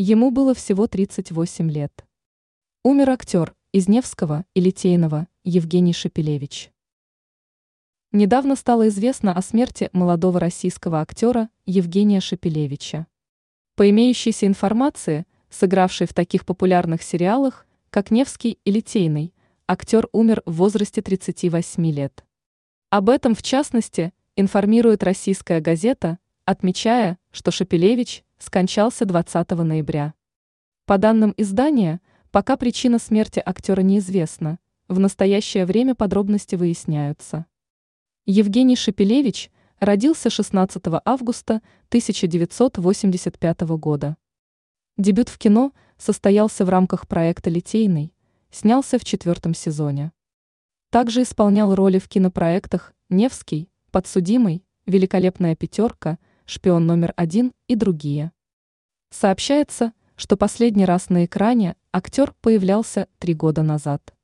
Ему было всего 38 лет. Умер актер из Невского и Литейного Евгений Шепелевич. Недавно стало известно о смерти молодого российского актера Евгения Шепелевича. По имеющейся информации, сыгравший в таких популярных сериалах, как «Невский» и «Литейный», актер умер в возрасте 38 лет. Об этом, в частности, информирует российская газета, отмечая, что Шепелевич скончался 20 ноября. По данным издания, пока причина смерти актера неизвестна, в настоящее время подробности выясняются. Евгений Шепелевич родился 16 августа 1985 года. Дебют в кино состоялся в рамках проекта «Литейный», снялся в четвертом сезоне. Также исполнял роли в кинопроектах «Невский», «Подсудимый», «Великолепная пятерка», «Шпион номер один» и другие. Сообщается, что последний раз на экране актер появлялся три года назад.